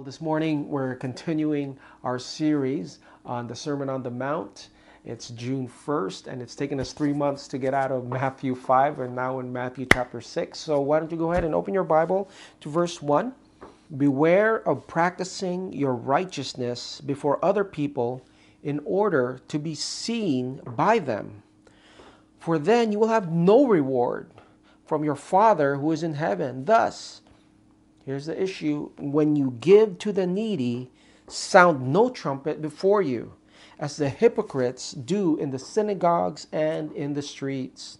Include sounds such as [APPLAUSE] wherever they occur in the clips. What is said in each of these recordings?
Well, this morning we're continuing our series on the Sermon on the Mount. It's June 1st, and it's taken us three months to get out of Matthew 5 and now in Matthew chapter 6. So, why don't you go ahead and open your Bible to verse 1? Beware of practicing your righteousness before other people in order to be seen by them. For then you will have no reward from your Father who is in heaven. Thus, Here's the issue when you give to the needy, sound no trumpet before you, as the hypocrites do in the synagogues and in the streets,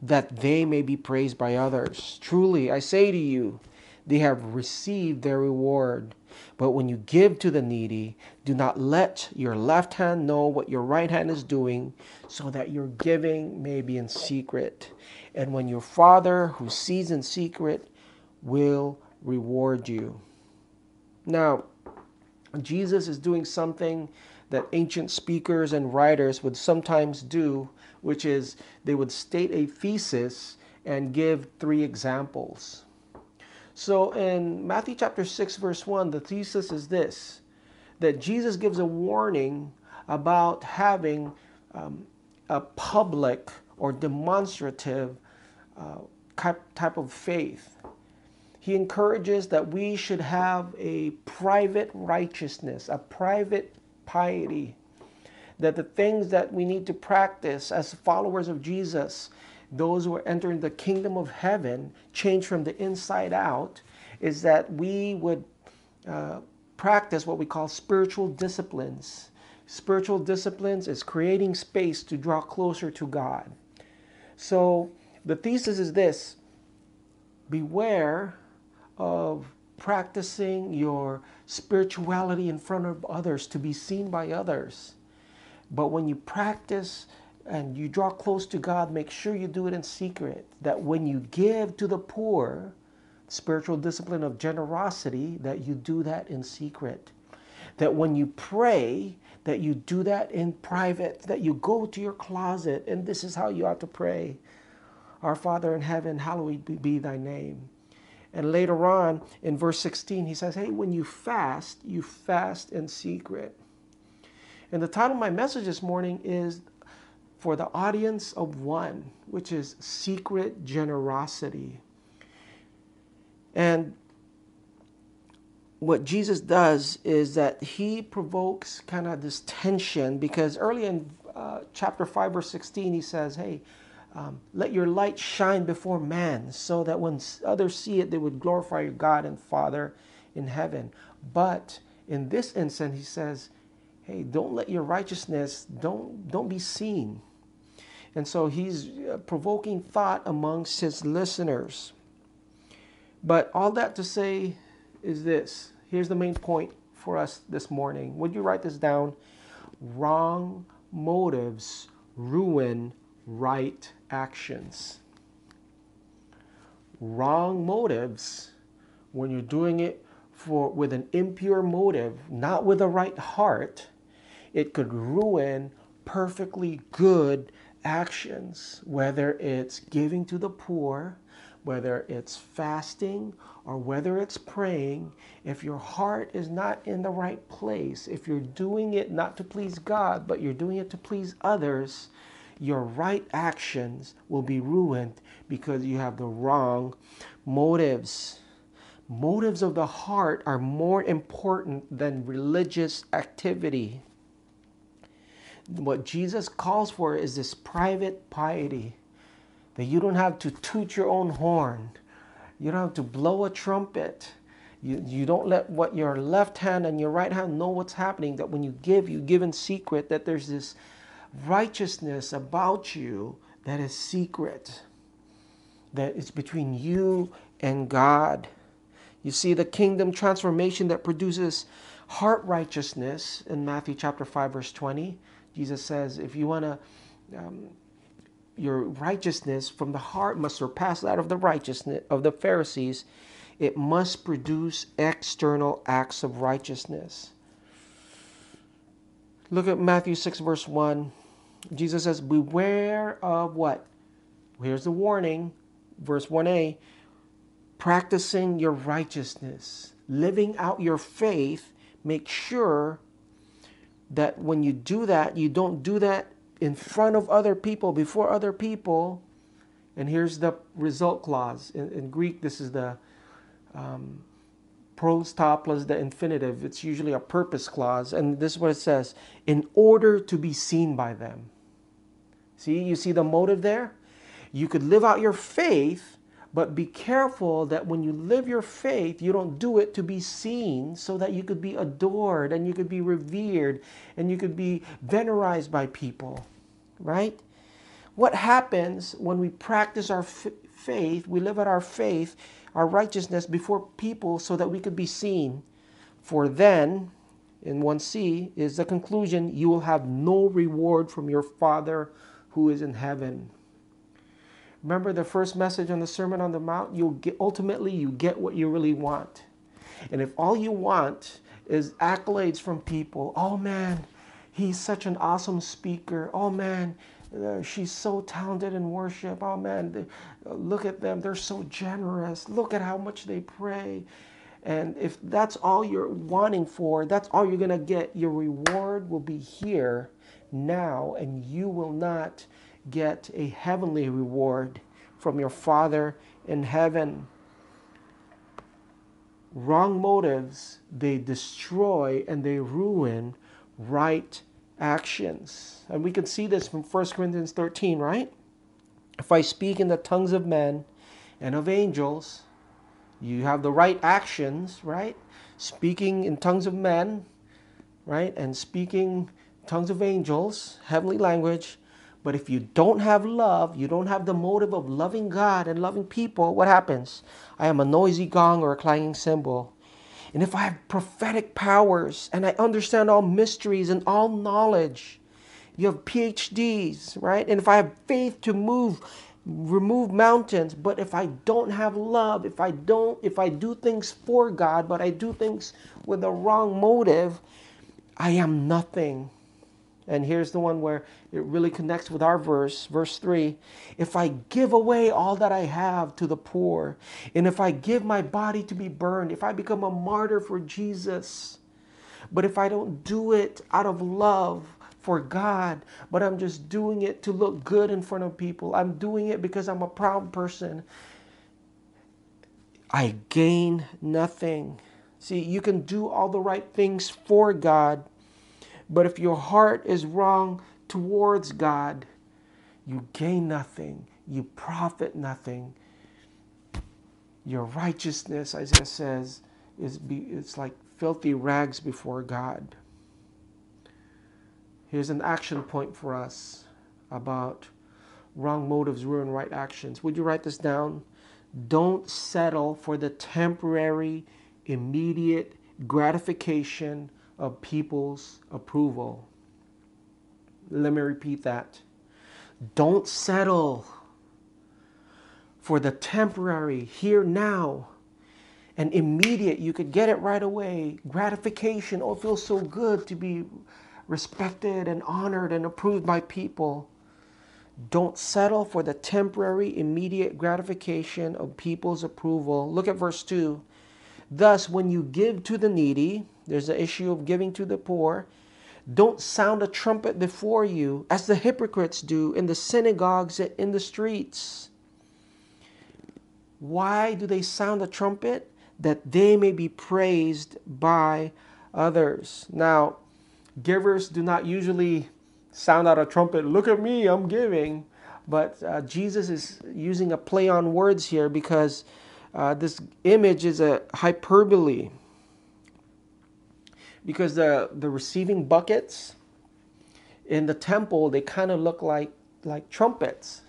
that they may be praised by others. Truly, I say to you, they have received their reward. But when you give to the needy, do not let your left hand know what your right hand is doing, so that your giving may be in secret. And when your Father, who sees in secret, will reward you. Now, Jesus is doing something that ancient speakers and writers would sometimes do, which is they would state a thesis and give three examples. So in Matthew chapter 6, verse 1, the thesis is this that Jesus gives a warning about having um, a public or demonstrative uh, type of faith he encourages that we should have a private righteousness, a private piety, that the things that we need to practice as followers of Jesus, those who are entering the kingdom of heaven, change from the inside out, is that we would uh, practice what we call spiritual disciplines. Spiritual disciplines is creating space to draw closer to God. So the thesis is this beware of practicing your spirituality in front of others to be seen by others. But when you practice and you draw close to God, make sure you do it in secret. That when you give to the poor, spiritual discipline of generosity, that you do that in secret. That when you pray, that you do that in private, that you go to your closet, and this is how you ought to pray. Our Father in heaven, hallowed be thy name. And later on in verse 16, he says, Hey, when you fast, you fast in secret. And the title of my message this morning is For the Audience of One, which is Secret Generosity. And what Jesus does is that he provokes kind of this tension because early in uh, chapter 5, verse 16, he says, Hey, um, let your light shine before man so that when others see it, they would glorify your God and Father in heaven. But in this instance, he says, hey, don't let your righteousness, don't, don't be seen. And so he's uh, provoking thought amongst his listeners. But all that to say is this. Here's the main point for us this morning. Would you write this down? Wrong motives ruin right actions. Wrong motives, when you're doing it for with an impure motive, not with a right heart, it could ruin perfectly good actions, whether it's giving to the poor, whether it's fasting, or whether it's praying, if your heart is not in the right place, if you're doing it not to please God, but you're doing it to please others, your right actions will be ruined because you have the wrong motives. Motives of the heart are more important than religious activity. What Jesus calls for is this private piety that you don't have to toot your own horn, you don't have to blow a trumpet. You, you don't let what your left hand and your right hand know what's happening. That when you give, you give in secret. That there's this righteousness about you that is secret, that is between you and God. You see the kingdom transformation that produces heart righteousness in Matthew chapter 5 verse 20. Jesus says if you want to um, your righteousness from the heart must surpass that of the righteousness of the Pharisees. It must produce external acts of righteousness. Look at Matthew 6 verse 1. Jesus says, Beware of what? Here's the warning, verse 1a practicing your righteousness, living out your faith, make sure that when you do that, you don't do that in front of other people, before other people. And here's the result clause. In, in Greek, this is the um, pros to plus the infinitive. It's usually a purpose clause. And this is what it says in order to be seen by them. See, you see the motive there? You could live out your faith, but be careful that when you live your faith, you don't do it to be seen so that you could be adored and you could be revered and you could be venerated by people, right? What happens when we practice our f- faith, we live out our faith, our righteousness before people so that we could be seen? For then, in 1c, is the conclusion you will have no reward from your Father who is in heaven. Remember the first message on the Sermon on the Mount? You'll get ultimately you get what you really want. And if all you want is accolades from people, oh man, he's such an awesome speaker. Oh man, she's so talented in worship. Oh man, they, uh, look at them. They're so generous. Look at how much they pray. And if that's all you're wanting for, that's all you're going to get. Your reward will be here now, and you will not get a heavenly reward from your Father in heaven. Wrong motives, they destroy and they ruin right actions. And we can see this from 1 Corinthians 13, right? If I speak in the tongues of men and of angels, you have the right actions, right? Speaking in tongues of men, right? And speaking tongues of angels, heavenly language, but if you don't have love, you don't have the motive of loving God and loving people, what happens? I am a noisy gong or a clanging cymbal. And if I have prophetic powers and I understand all mysteries and all knowledge, you have PhDs, right? And if I have faith to move, remove mountains, but if I don't have love, if I don't, if I do things for God, but I do things with the wrong motive, I am nothing. And here's the one where it really connects with our verse, verse 3. If I give away all that I have to the poor, and if I give my body to be burned, if I become a martyr for Jesus, but if I don't do it out of love for God, but I'm just doing it to look good in front of people, I'm doing it because I'm a proud person, I gain nothing. See, you can do all the right things for God but if your heart is wrong towards God, you gain nothing, you profit nothing. Your righteousness, Isaiah says, is be, it's like filthy rags before God. Here's an action point for us about wrong motives ruin right actions. Would you write this down? Don't settle for the temporary, immediate gratification of people's approval. Let me repeat that. Don't settle for the temporary, here now, and immediate. You could get it right away. Gratification. Oh, it feels so good to be respected and honored and approved by people. Don't settle for the temporary, immediate gratification of people's approval. Look at verse 2. Thus, when you give to the needy, there's the issue of giving to the poor. Don't sound a trumpet before you, as the hypocrites do in the synagogues and in the streets. Why do they sound a trumpet? That they may be praised by others. Now, givers do not usually sound out a trumpet, look at me, I'm giving. But uh, Jesus is using a play on words here because uh, this image is a hyperbole because the the receiving buckets in the temple they kind of look like like trumpets.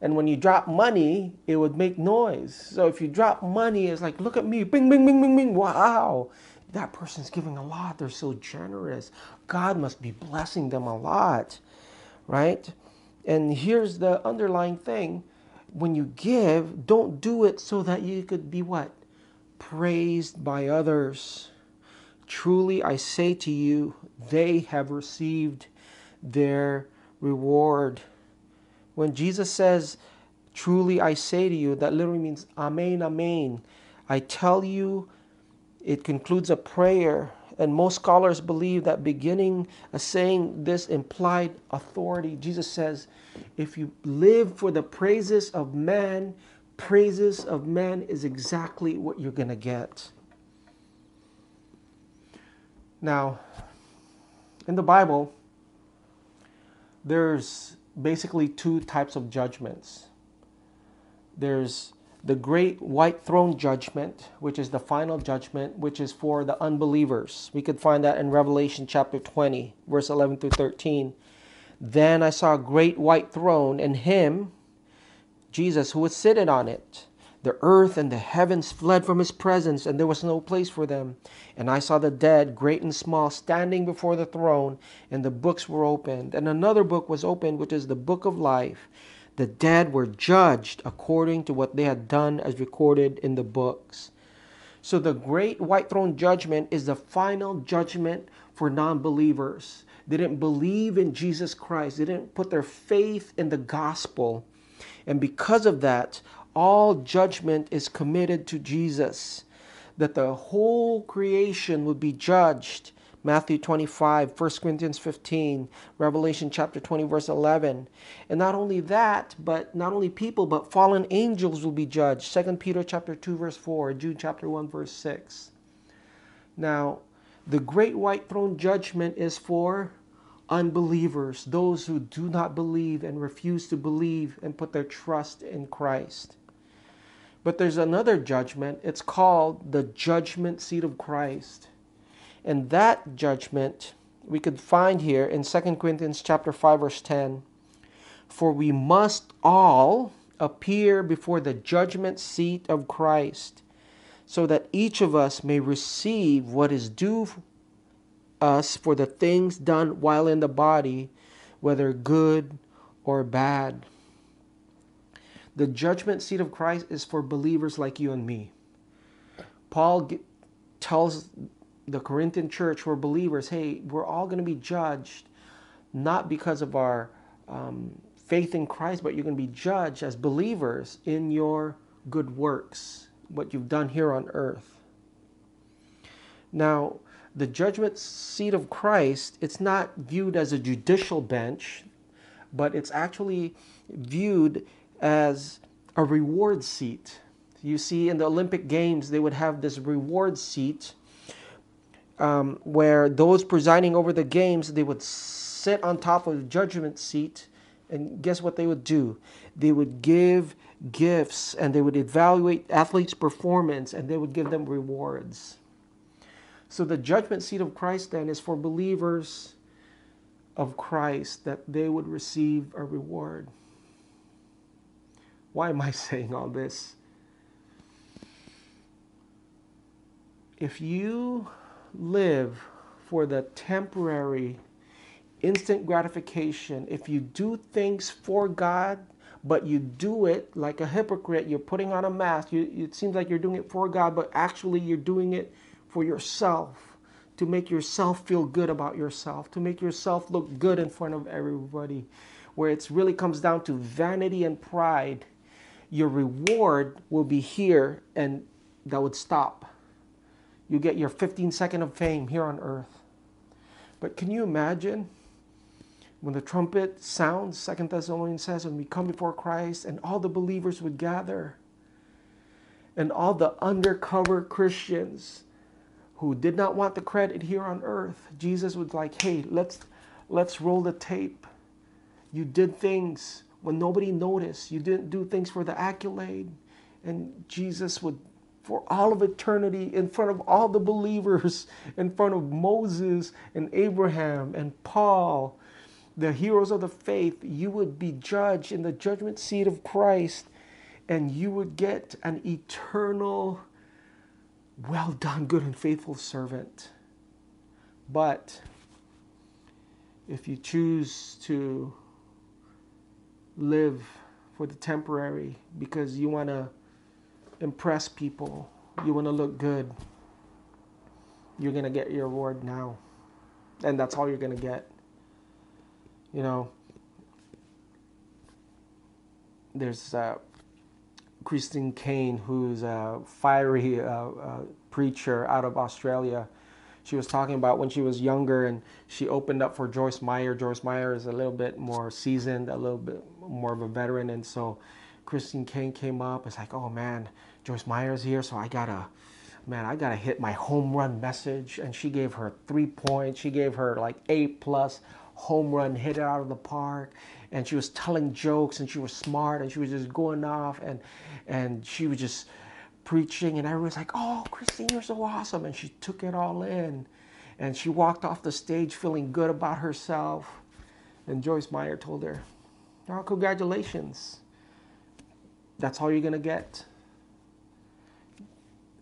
And when you drop money it would make noise. So if you drop money it's like look at me bing bing bing bing bing wow. That person's giving a lot. They're so generous. God must be blessing them a lot right? And here's the underlying thing. When you give don't do it so that you could be what? Praised by others Truly I say to you, they have received their reward. When Jesus says, Truly I say to you, that literally means Amen, Amen. I tell you, it concludes a prayer. And most scholars believe that beginning of saying this implied authority. Jesus says, if you live for the praises of man, praises of man is exactly what you're going to get. Now, in the Bible, there's basically two types of judgments. There's the great white throne judgment, which is the final judgment, which is for the unbelievers. We could find that in Revelation chapter 20, verse 11 through 13. Then I saw a great white throne, and him, Jesus, who was seated on it. The earth and the heavens fled from his presence, and there was no place for them. And I saw the dead, great and small, standing before the throne, and the books were opened. And another book was opened, which is the book of life. The dead were judged according to what they had done as recorded in the books. So the great white throne judgment is the final judgment for non believers. They didn't believe in Jesus Christ, they didn't put their faith in the gospel. And because of that, all judgment is committed to Jesus. That the whole creation would be judged Matthew 25, 1 Corinthians 15, Revelation chapter 20, verse 11. And not only that, but not only people, but fallen angels will be judged. 2 Peter chapter 2, verse 4, Jude chapter 1, verse 6. Now, the great white throne judgment is for unbelievers, those who do not believe and refuse to believe and put their trust in Christ. But there's another judgment. It's called the judgment seat of Christ. And that judgment we could find here in 2 Corinthians chapter 5 verse 10. For we must all appear before the judgment seat of Christ, so that each of us may receive what is due us for the things done while in the body, whether good or bad. The judgment seat of Christ is for believers like you and me. Paul tells the Corinthian church were believers, hey, we're all going to be judged not because of our um, faith in Christ, but you're going to be judged as believers in your good works, what you've done here on earth. Now, the judgment seat of Christ, it's not viewed as a judicial bench, but it's actually viewed as a reward seat. You see, in the Olympic Games, they would have this reward seat um, where those presiding over the games they would sit on top of the judgment seat and guess what they would do they would give gifts and they would evaluate athletes performance and they would give them rewards so the judgment seat of christ then is for believers of christ that they would receive a reward. Why am i [LAUGHS] saying all this? If you live for the temporary, instant gratification, if you do things for God, but you do it like a hypocrite, you're putting on a mask, you, it seems like you're doing it for God, but actually you're doing it for yourself, to make yourself feel good about yourself, to make yourself look good in front of everybody, where it really comes down to vanity and pride. Your reward will be here, and that would stop you get your 15 second of fame here on earth. But can you imagine when the trumpet sounds, Second Thessalonians says, when we come before Christ and all the believers would gather and all the undercover Christians who did not want the credit here on earth, Jesus was like, hey, let's let's roll the tape. You did things when nobody noticed. You didn't do things for the accolade. And Jesus would for all of eternity in front of all the believers, [LAUGHS] in front of Moses and Abraham and Paul, the heroes of the faith, you would be judged in the judgment seat of Christ and you would get an eternal, well done, good and faithful servant. But if you choose to live for the temporary because you want to impress people, you want to look good, you're going to get your reward now. And that's all you're going to get. You know, there's uh, Christine Caine, who's a fiery uh, uh, preacher out of Australia. She was talking about when she was younger and she opened up for Joyce Meyer. Joyce Meyer is a little bit more seasoned, a little bit more of a veteran. And so Christine Caine came up. It's like, oh man, Joyce Meyer's here, so I gotta, man, I gotta hit my home run message. And she gave her three points. She gave her like A plus home run, hit it out of the park. And she was telling jokes and she was smart and she was just going off and and she was just preaching and everyone's like, oh, Christine, you're so awesome. And she took it all in. And she walked off the stage feeling good about herself. And Joyce Meyer told her, oh, congratulations. That's all you're going to get.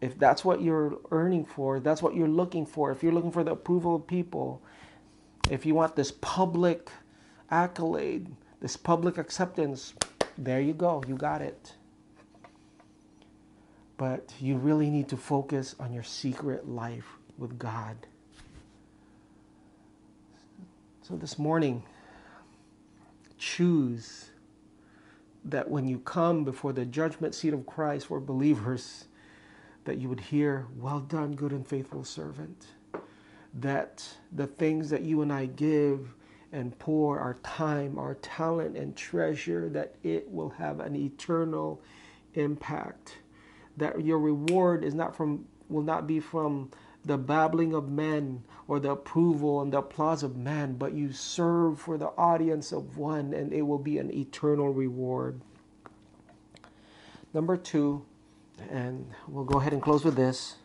If that's what you're earning for, that's what you're looking for. If you're looking for the approval of people, if you want this public accolade, this public acceptance, there you go. You got it. But you really need to focus on your secret life with God. So this morning, choose that when you come before the judgment seat of Christ for believers, that you would hear, Well done, good and faithful servant. That the things that you and I give and pour our time, our talent, and treasure, that it will have an eternal impact that your reward is not from will not be from the babbling of men or the approval and the applause of men, but you serve for the audience of one, and it will be an eternal reward. Number two, and we'll go ahead and close with this,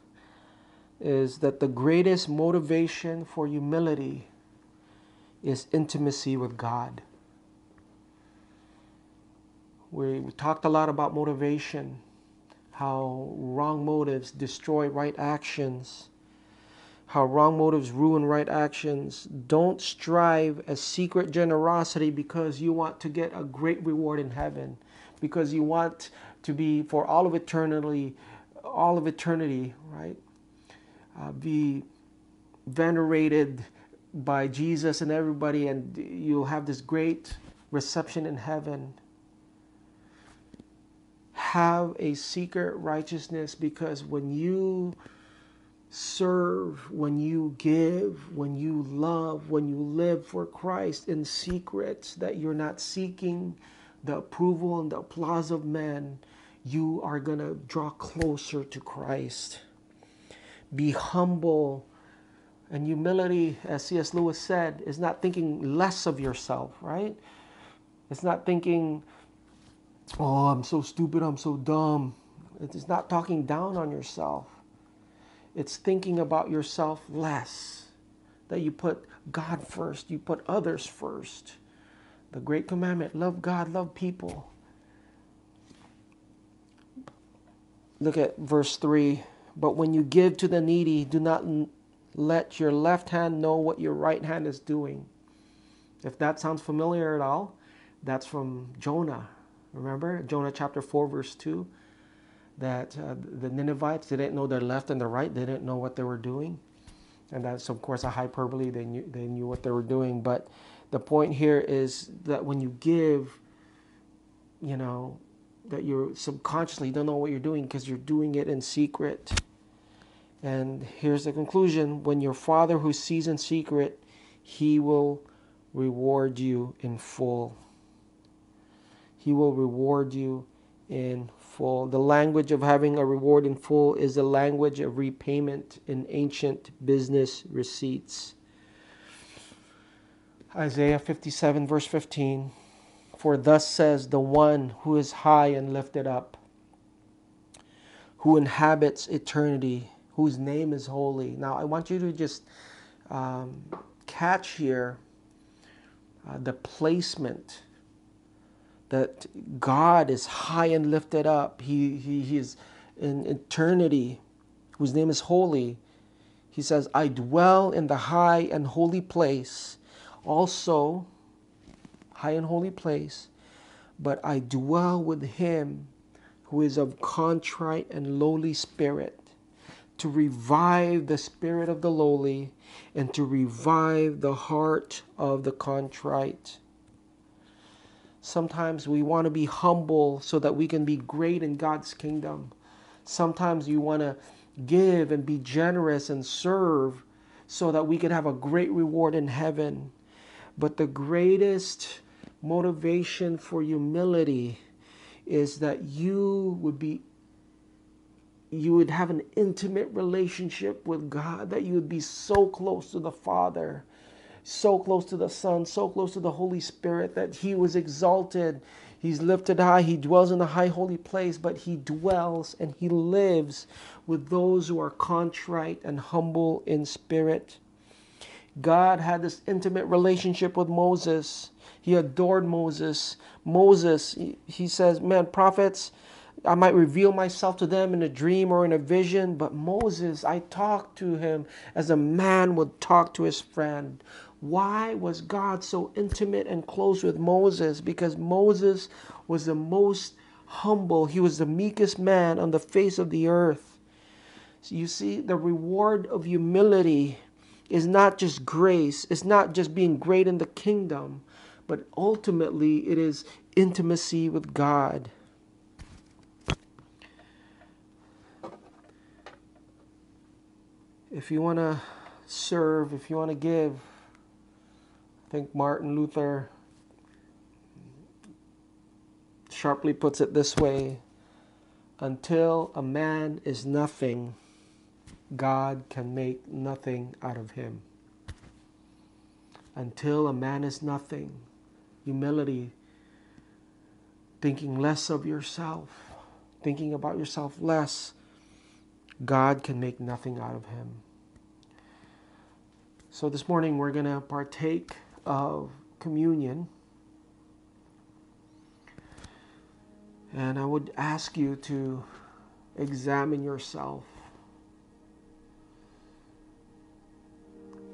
is that the greatest motivation for humility is intimacy with God. We talked a lot about motivation how wrong motives destroy right actions, how wrong motives ruin right actions. Don't strive a secret generosity because you want to get a great reward in heaven, because you want to be for all of eternity, all of eternity, right? Uh, be venerated by Jesus and everybody, and you'll have this great reception in heaven have a secret righteousness because when you serve, when you give, when you love, when you live for Christ in secret, that you're not seeking the approval and the applause of men, you are going to draw closer to Christ. Be humble. And humility, as C.S. Lewis said, is not thinking less of yourself, right? It's not thinking, oh, I'm so stupid, I'm so dumb. It's not talking down on yourself. It's thinking about yourself less. That you put God first, you put others first. The great commandment love God, love people. Look at verse 3. But when you give to the needy, do not let your left hand know what your right hand is doing. If that sounds familiar at all, that's from Jonah, Remember Jonah chapter 4, verse 2? That uh, the Ninevites they didn't know their left and their right, they didn't know what they were doing. And that's, of course, a hyperbole. They knew, they knew what they were doing. But the point here is that when you give, you know, that you're subconsciously don't know what you're doing because you're doing it in secret. And here's the conclusion when your Father who sees in secret, he will reward you in full. He will reward you in full. The language of having a reward in full is the language of repayment in ancient business receipts. Isaiah 57, verse 15 For thus says the one who is high and lifted up, who inhabits eternity, whose name is holy. Now, I want you to just um, catch here uh, the placement that God is high and lifted up. He, he, he is in eternity, whose name is holy. He says, I dwell in the high and holy place, also high and holy place, but I dwell with him who is of contrite and lowly spirit, to revive the spirit of the lowly and to revive the heart of the contrite. Sometimes we want to be humble so that we can be great in God's kingdom. Sometimes you want to give and be generous and serve so that we can have a great reward in heaven. But the greatest motivation for humility is that you would be you would have an intimate relationship with God, that you would be so close to the Father, so close to the Son, so close to the Holy Spirit that He was exalted. He's lifted high. He dwells in the high holy place, but He dwells and He lives with those who are contrite and humble in spirit. God had this intimate relationship with Moses. He adored Moses. Moses, he says, Man, prophets, I might reveal myself to them in a dream or in a vision, but Moses, I talked to him as a man would talk to his friend. Why was God so intimate and close with Moses? Because Moses was the most humble, he was the meekest man on the face of the earth. So you see, the reward of humility is not just grace, it's not just being great in the kingdom, but ultimately it is intimacy with God. If you want to serve, if you want to give, I think Martin Luther sharply puts it this way until a man is nothing, God can make nothing out of him. Until a man is nothing, humility, thinking less of yourself, thinking about yourself less, God can make nothing out of him. So this morning we're going to partake of communion. And I would ask you to examine yourself.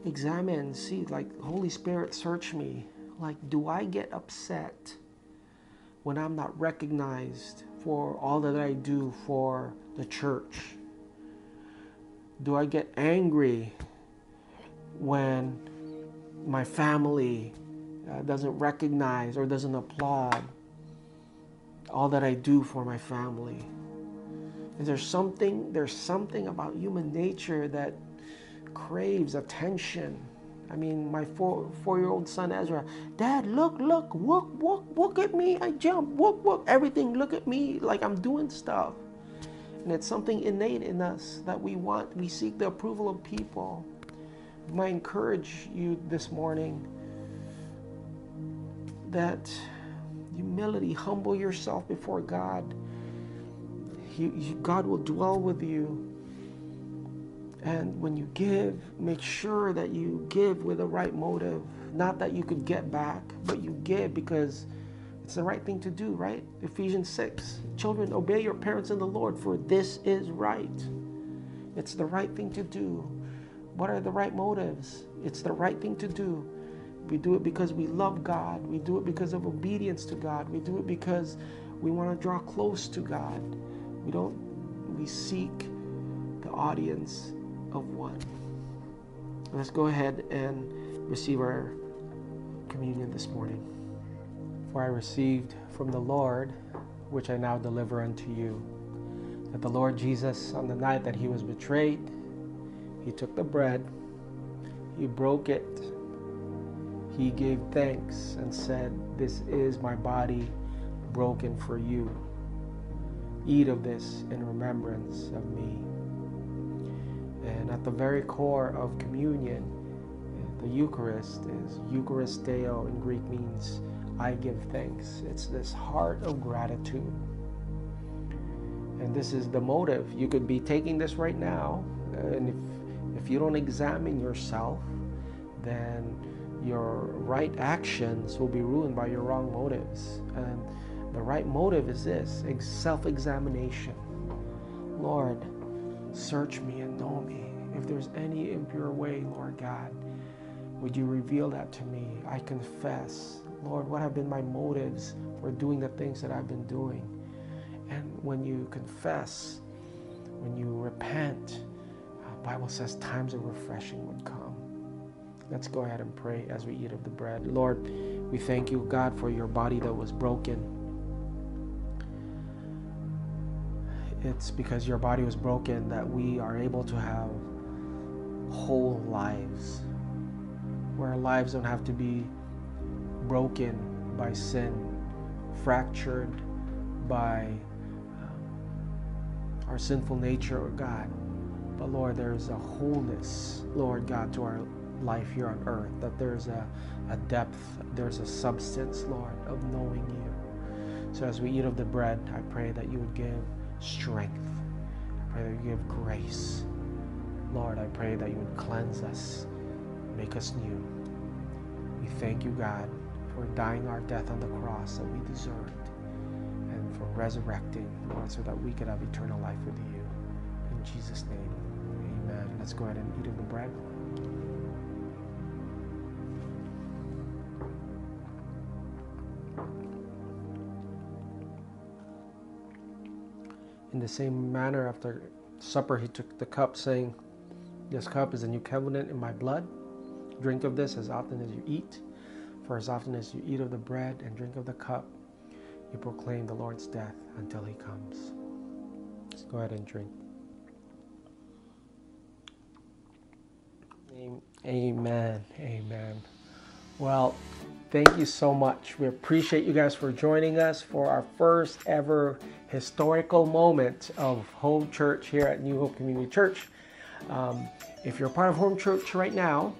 Examine, see, like, Holy Spirit, search me. Like, do I get upset when I'm not recognized for all that I do for the church? Do I get angry when my family uh, doesn't recognize or doesn't applaud all that I do for my family. Is there something there's something about human nature that craves attention. I mean, my four four year old son Ezra, Dad, look, look, look, look, look at me. I jump, look, look, everything, look at me like I'm doing stuff. And it's something innate in us that we want, we seek the approval of people. I encourage you this morning that humility, humble yourself before God. God will dwell with you. And when you give, make sure that you give with the right motive. Not that you could get back, but you give because it's the right thing to do, right? Ephesians 6 Children, obey your parents in the Lord, for this is right. It's the right thing to do. What are the right motives? It's the right thing to do. We do it because we love God. We do it because of obedience to God. We do it because we want to draw close to God. We don't, we seek the audience of one. Let's go ahead and receive our communion this morning. For I received from the Lord, which I now deliver unto you, that the Lord Jesus, on the night that he was betrayed, he took the bread, he broke it, he gave thanks and said, This is my body broken for you. Eat of this in remembrance of me. And at the very core of communion, the Eucharist is Eucharisteo in Greek means I give thanks. It's this heart of gratitude. And this is the motive. You could be taking this right now, and if if you don't examine yourself, then your right actions will be ruined by your wrong motives. And the right motive is this self examination. Lord, search me and know me. If there's any impure way, Lord God, would you reveal that to me? I confess. Lord, what have been my motives for doing the things that I've been doing? And when you confess, when you repent, uh, Bible says times of refreshing would come. Let's go ahead and pray as we eat of the bread. Lord, we thank you, God, for your body that was broken. It's because your body was broken that we are able to have whole lives, where our lives don't have to be broken by sin, fractured by um, our sinful nature, or God. But Lord, there's a wholeness, Lord God, to our life here on earth, that there's a, a depth, there's a substance, Lord, of knowing you. So as we eat of the bread, I pray that you would give strength. I pray that you give grace. Lord, I pray that you would cleanse us, make us new. We thank you, God, for dying our death on the cross that we deserved and for resurrecting, Lord, so that we could have eternal life with you. In Jesus' name, amen. Let's go ahead and eat of the bread. In the same manner, after supper, he took the cup, saying, This cup is a new covenant in my blood. Drink of this as often as you eat. For as often as you eat of the bread and drink of the cup, you proclaim the Lord's death until he comes. Let's go ahead and drink. Amen. Amen. Well, thank you so much. We appreciate you guys for joining us for our first ever historical moment of home church here at New Hope Community Church. Um, if you're part of home church right now,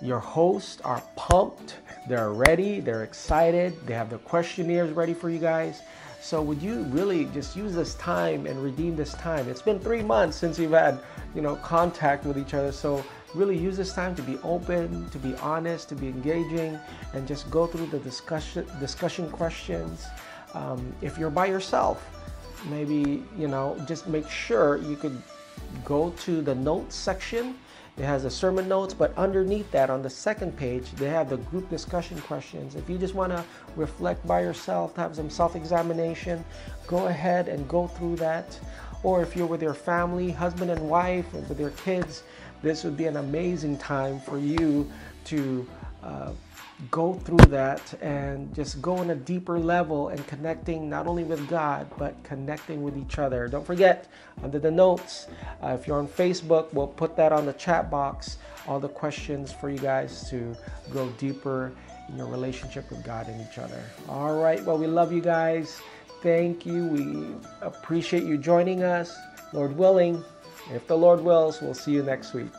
your hosts are pumped, they're ready, they're excited, they have the questionnaires ready for you guys. So would you really just use this time and redeem this time? It's been three months since you've had, you know, contact with each other. So really use this time to be open, to be honest, to be engaging, and just go through the discussion discussion questions. Um, if you're by yourself, maybe you know just make sure you could go to the notes section. It has the sermon notes, but underneath that on the second page, they have the group discussion questions. If you just want to reflect by yourself, have some self examination, go ahead and go through that. Or if you're with your family, husband and wife, or with your kids, this would be an amazing time for you to uh, go through that and just go on a deeper level and connecting not only with God, but connecting with each other. Don't forget, under the notes, uh, if you're on Facebook, we'll put that on the chat box, all the questions for you guys to go deeper in your relationship with God and each other. All right, well, we love you guys. Thank you. We appreciate you joining us. Lord willing, if the Lord wills, we'll see you next week.